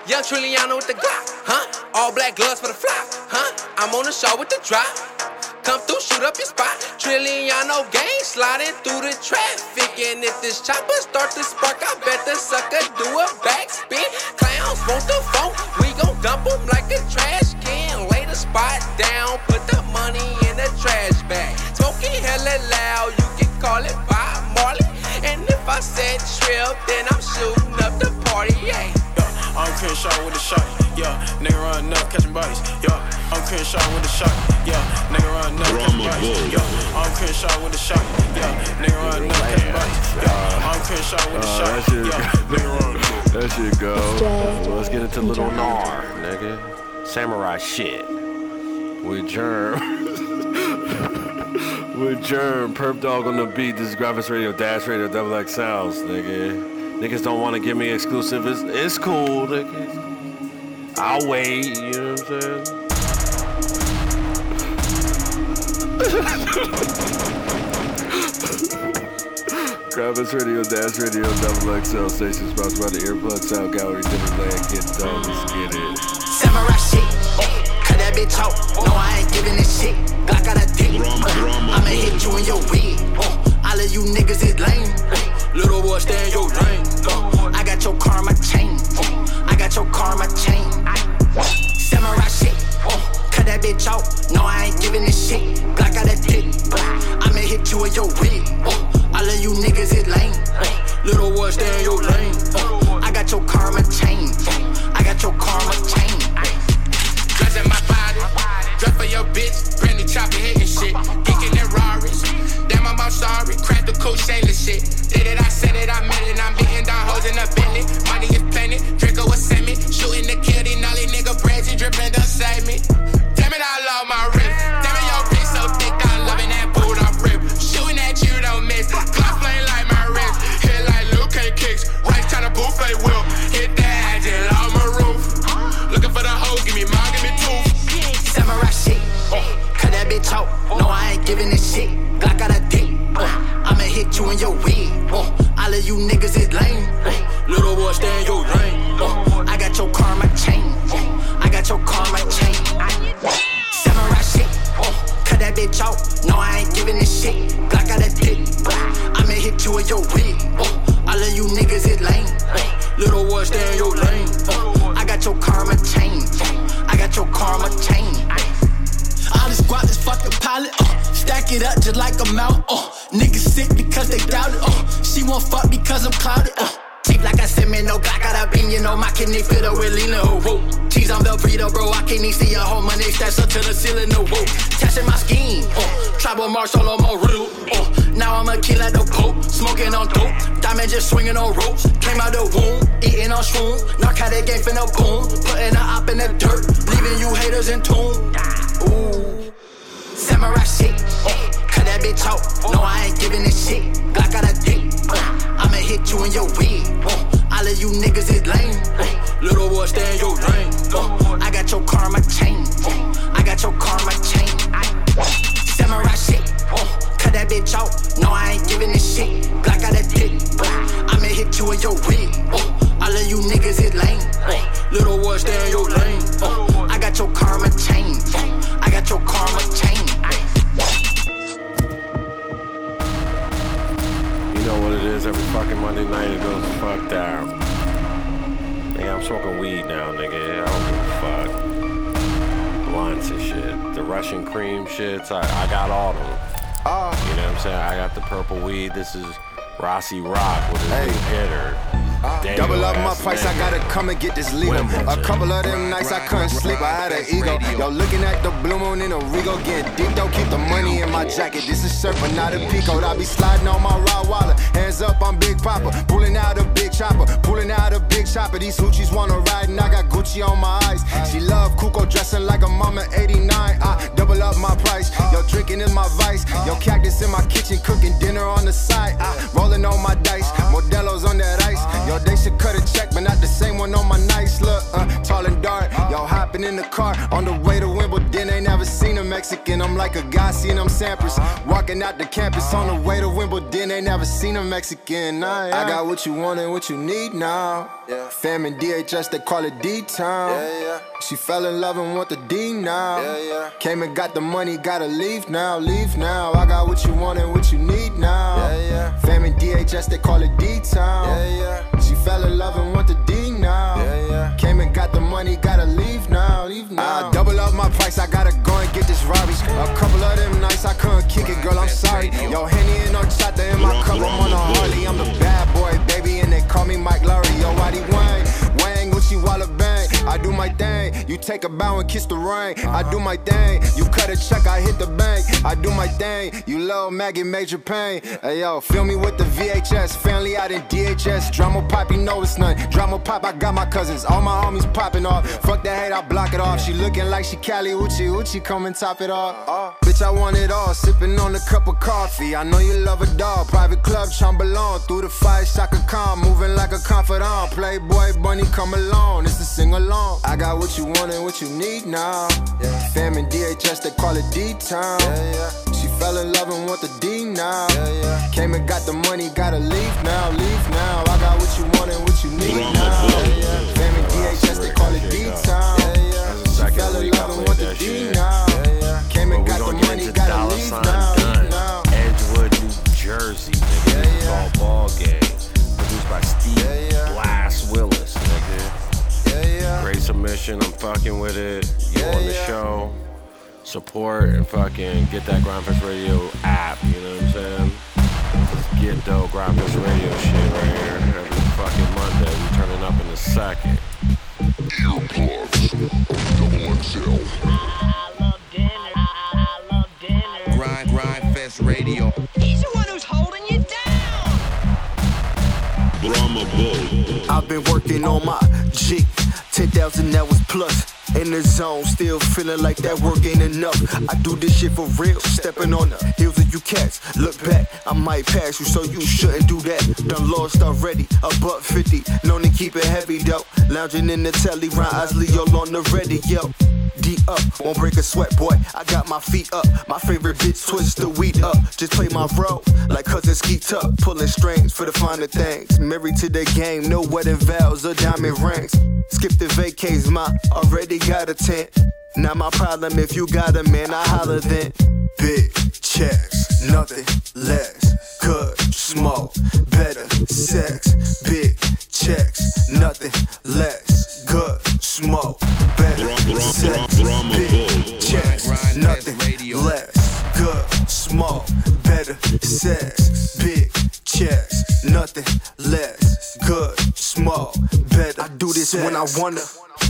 Young Trilliano with the Glock, huh? All black gloves for the flop, huh? I'm on the show with the drop. Come through, shoot up your spot. Trilliano gang sliding through the traffic. And if this chopper start to spark, I bet the sucker do a backspin. Clowns want the phone, we gon' dump 'em like a trash can. Lay the spot down, put the money in the trash bag. Smoking hella loud, you can call it Bob Marley. And if I said trip, then I'm shooting up the party, yeah. Yeah, I'm Crenshaw with a shot. Yeah, nigga run up, catching bodies. Yeah, I'm Crenshaw with a shot. Yeah, nigga run up, catching bodies. Yeah, I'm Crenshaw with a shot. Yeah, nigga run up, catching bodies. Yeah, I'm Crenshaw with a Uh, shot. that shit, Yeah, nigga run up. that shit go. Well, let's get into Lil Gnar, nigga. Samurai shit. With Germ. With Germ, Perp Dog on the beat. This is Gryndfest Radio, Dash Radio, Double X Sounds, nigga. Niggas don't want to give me exclusive. It's, it's cool, nigga. I'll wait, you know what I'm saying? Gryndfest Radio, Dash Radio, Double XL station sponsored by the Earplug Sound Gallery, Dinnerland. Get done, let's get it. Samurai shit. Cut that bitch out. No, I ain't giving this shit. Glock got a dick. I'ma hit you in your wig. All of you niggas is lame. Little boy, stay in your lane. I got your car, my chain. I got your car, my chain. Samurai shit. Cut that bitch out. No, I ain't giving this shit. Black out that dick. I'ma hit you with your wig. All of you niggas, is lame. Little boy, stay in your lane. I got your car, my chain. I got your car, my chain. Dressing my Dress for your bitch, brand new chopper hitting shit. Geeking and Rari's. Damn, I'm, I'm sorry. Crack the cool shameless shit. Did it, I said it, I meant it. I'm beating down hoes in a Bentley. Money is planet. Draco was semi. Shooting the kill, niggas is lame. Won't fuck because I'm clouded. Uh, Cheap like I said, man, no Glock got a beam, you know my kidney fit up with lean, oh, whoa. Cheese on Velveeta, bro, I can't even see a whole money stats up to the ceiling, no, whoa. Testing my scheme, uh, tribal marshal on my real, uh, now I'm a kill at the Pope, smoking on dope, diamond just swinging on ropes, came out the womb, eating on shrooms, narcotic game finna boom, putting a op in the dirt, leaving you haters in tune, ooh. Samurai shit, uh, bitch out. No, I ain't giving this shit. Glock got a dick. Uh, I'ma hit you in your wig. Uh, all of you niggas is lame. Uh, little boy, stay in your lane. Uh, I got your karma chain. Uh, I got your karma chain. Uh, samurai shit. Uh, cut that bitch out. No, I ain't giving this shit. Glock got a dick. I'ma hit you in your wig. All of you niggas is lame. Little boy, stay in your lane. I got your karma chain. I got your karma chain. Know what it is every fucking Monday night it goes fuck down. Nigga, I'm smoking weed now, nigga. I don't give a fuck. Blunts and shit. The Russian cream shits, I, I got all of them. Oh. Ah. You know what I'm saying? I got the purple weed. This is Rossi Rock with his Hey. hitter. Double up my price, I gotta come and get this legal. A couple of them nights I couldn't sleep, I had an ego. Yo, looking at the blue moon in a Rego, getting deep don't keep the money in my jacket. This is but not a peacoat. I be sliding on my raw wallet. Hands up, I'm Big Papa. Pulling out a big chopper, pulling out a big chopper. These hoochies wanna ride, and I got Gucci on my eyes. She love Kuko dressing like a mama 89. I double up my price. Yo, drinking is my vice. Yo, cactus in my kitchen, cooking dinner on the side. I rolling on my dice. Modelo's on that ice. Yo, they should cut a check, but not the same one on my nice look. Uh, tall and dark. y'all hopping in the car on the way to Wimbledon. Ain't never seen a Mexican. I'm like a guy seeing them Sampras. Walking out the campus on the way to Wimbledon. Ain't never seen a Mexican. Nah, I got what you want and what you need now. Yeah. Fam and DHS, they call it D-Town. Yeah, yeah. She fell in love and want the D now. Yeah, yeah. Came and got the money, gotta leave now, leave now. I got what you want and what you need now. Yeah, yeah. Fam and DHS, they call it D-Town. Yeah, yeah. She fell in love and want the D now. Yeah, yeah. Came and got the money, gotta leave now, leave now. I double up my price, I gotta go and get this Rari. A couple of them nights I couldn't kick it, girl, I'm sorry. Yo, Henny and horchata in my cup, I'm on a Harley. I'm the bad boy, baby, and they call me Mike Lowrey. Yo, Waddy Wang, Gucci Walla Bang. I do my thing, you take a bow and kiss the ring. I do my thing, you cut a check, I hit the bank. I do my thing, you love Maggie, major pain. Hey yo, fill me with the VHS, family out in DHS. Drama pop, you know it's none. Drama pop, I got my cousins, all my homies popping off. Fuck the hate, I block it off. She looking like she Cali Uchi, Uchi, come and top it off. Uh. Bitch, I want it all, sipping on a cup of coffee. I know you love a dog, private club, Chambelon. Through the fire, Chaka Khan, moving like a confidant. Playboy, bunny, come along, it's a sing along. I got what you want and what you need now. Yeah. Fam and DHS, they call it D-Town. Yeah, yeah. She fell in love and want the D now. Came and got the money, gotta leave now, leave now. I got what you want and what you need now. Fam and DHS, they call it D-Town. She fell in love and want the D now. And got the money, gotta Dollar sign done. now. Edgewood, New Jersey, nigga. This is all ball game. Produced by Steve Blast Willis, nigga. Great submission. I'm fucking with it. You on the show. Support and fucking get that Gryndfest Radio app. You know what I'm saying? Get Dough Gryndfest Radio shit right here. Every fucking Monday. We turning up in a second. Grind, Gryndfest Radio. He's the one who's holding you down. Brahma Bull. I've been working on my G. 10,000 hours plus. In the zone, still feeling like that work ain't enough. I do this shit for real, stepping on the heels of you cats. Look back, I might pass you, so you shouldn't do that. Done lost already, a buck 50, known to keep it heavy though. Lounging in the telly, Ryan Osley, all on the ready, yo. D up, won't break a sweat, boy. I got my feet up. My favorite bitch twist the weed up. Just play my role, like cousin Skeet up. Pulling strings for the finer things. Married to the game, no wedding vows or diamond rings. Skip the vacays, my Already got a tent. Not my problem if you got a man, I holler then. Big checks, nothing less. Good, smoke, better, sex. Big checks, nothing less. Good, smoke, better, sex. Big checks, nothing less. Good, smoke, better, sex. Big checks, nothing less. Good, smoke, better. I do this when I wanna.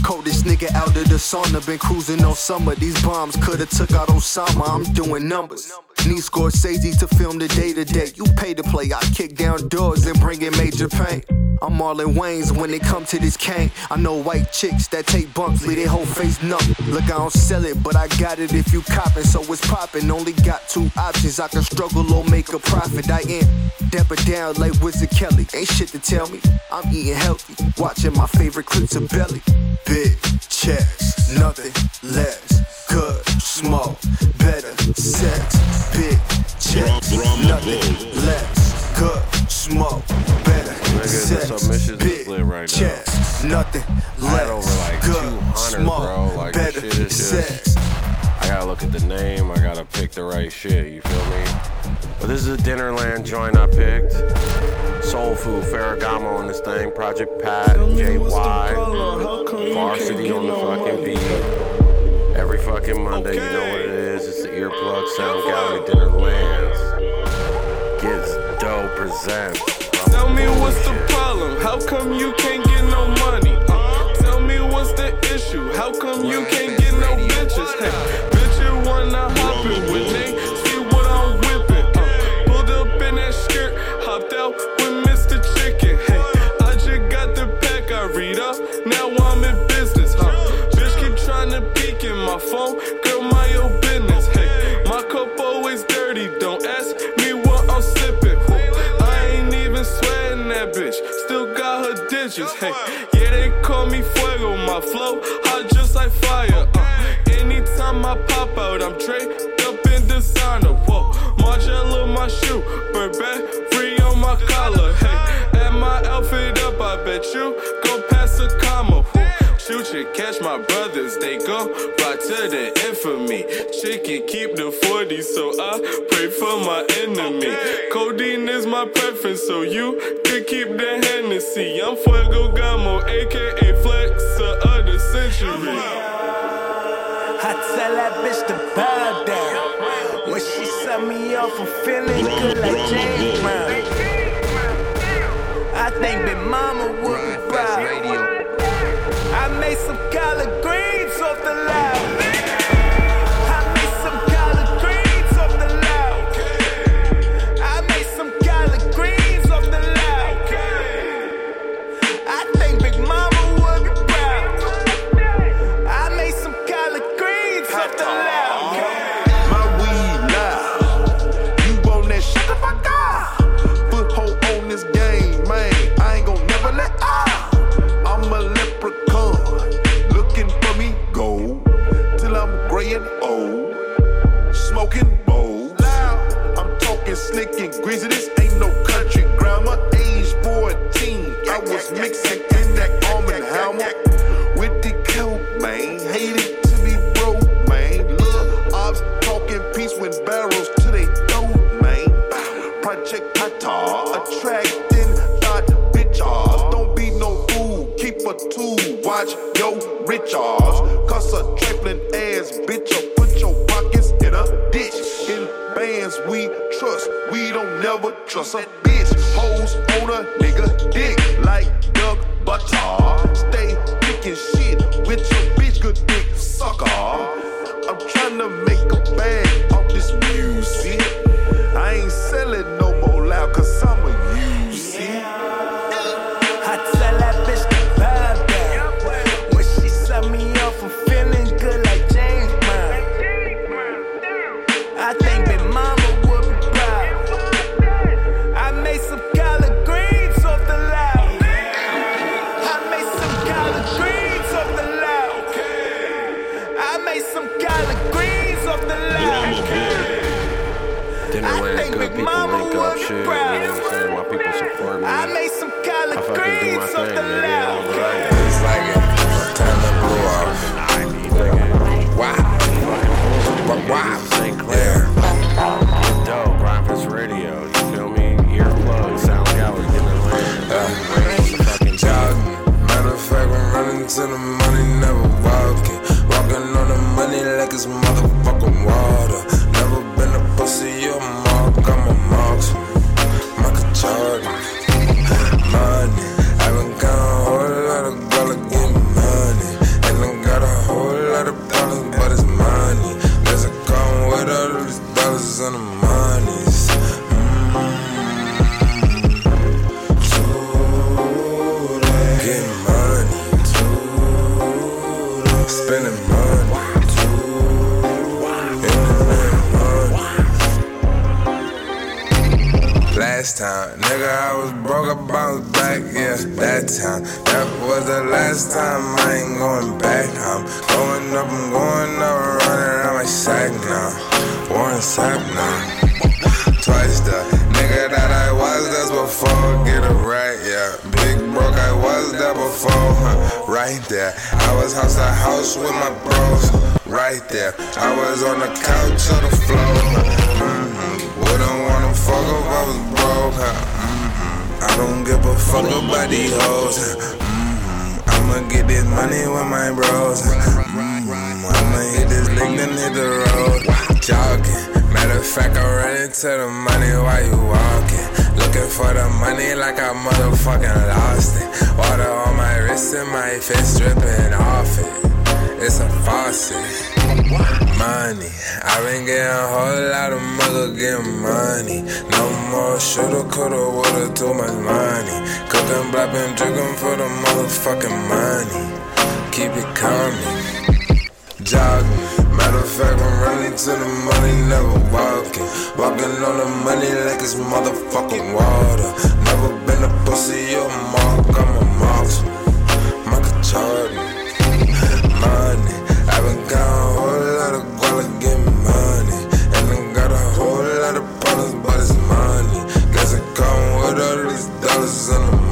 Coldest nigga out of the sauna, been cruising all summer. These bombs could've took out Osama. I'm doing numbers. Need Scorsese to film the day to day. You pay to play, I kick down doors and bring in major pain. I'm Marlon Wayans when it come to this cane. I know white chicks that take bumps, leave their whole face numb. Look, I don't sell it, but I got it if you copping, so it's popping. Only got two options, I can struggle or make a profit. I am dapper down like Wizard Kelly. Ain't shit to tell me. I'm eating healthy, watching my favorite clips of belly. Big chest, nothing less. Good smoke, better sex. Big checks, nothing less. Good smoke, better Nigga, the sex. submissions Big is lit right now. checks, nothing I over less. like Good 200, smoke. Like better shit is sex. just. I gotta look at the name. I gotta pick the right shit. You feel me? But this is a Dinnerland joint I picked. Soul Food, Ferragamo on this thing. Project Pat, JY, Varsity on the fucking beat. Every fucking Monday, you know what it is. It's the Earplug Sound Gallery Dinnerlands. Gets dope presents. Tell me what's the problem? How come you can't get no money? Uh, tell me what's the issue? How come you can't get no bitches? Hey, bitch, you wanna hop in with me? My phone, girl, my your business. Hey, my cup always dirty, don't ask me what I'm sipping. I ain't even sweating that bitch, still got her digits. Hey, yeah, they call me Fuego, my flow hot just like fire. Uh, anytime I pop out, I'm draped up in designer. Whoa, Margiela my shoe, Burberry free on my collar. Hey, to the infamy. Chicken keep the 40, so I pray for my enemy. Codeine is my preference, so you could keep the Hennessy. I'm Fuego Gamo, aka Flexer of the century. I tell that bitch to bow down. When she set me off, I'm feeling good like James Brown. I think Big Mama would be proud. I made some collard greens off the loud. Rich ass. Cause a trifling ass bitch will put your pockets in a ditch. In bands we trust, we don't never trust a bitch. Hoes on a nigga dick Time, nigga, I was broke, I bounced back, yeah, that time. That was the last time, I ain't going back. I'm going up, I'm going up, running around like sack now. Warren Sapp now. Twice the nigga that I was, that's before, get it right, yeah. Big broke, I was there before, huh, right there. I was house to house with my bros, right there. I was on the couch or the floor, huh, mm-hmm. Wouldn't wanna fuck if I was broke, mm-hmm. I don't give a fuck about these hoes, mm-hmm. I'ma get this money with my bros, mm-hmm. I'ma hit this lick, then hit the road, jogging. Matter of fact, I ran into the money while you walking. Looking for the money like I motherfucking lost it. Water on my wrist and my face dripping off it. It's a faucet. Money, i been getting a whole lot of mother getting money. No more shoulda, coulda, woulda, too much money. Cooking, blapping, drinking for the motherfucking money. Keep it coming. Jogging. Matter of fact, I'm running to the money, never walking. Walking on the money like it's motherfucking water. Never been a pussy or a mark, I'm a marksman. Michael Jordan. Got a whole lot of guala getting money. And I got a whole lot of problems, but it's money. Guess it come with all these dollars and the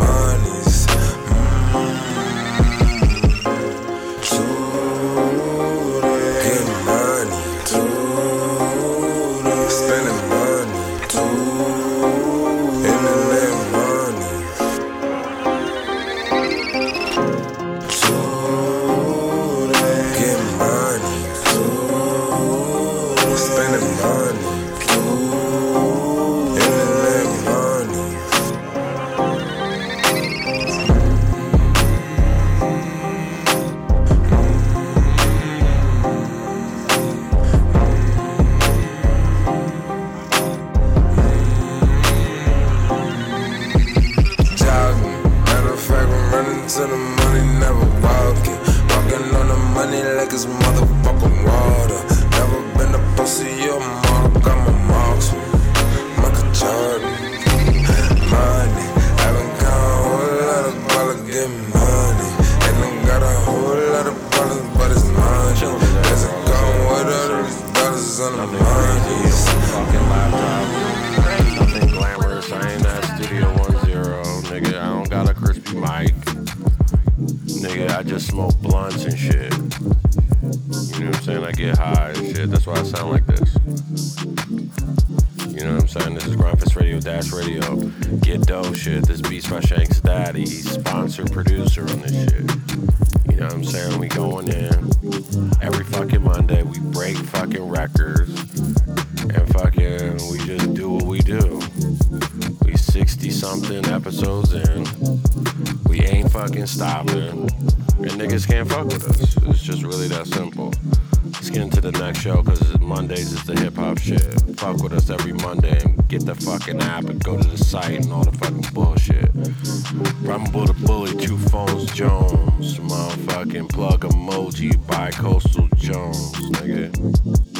Radio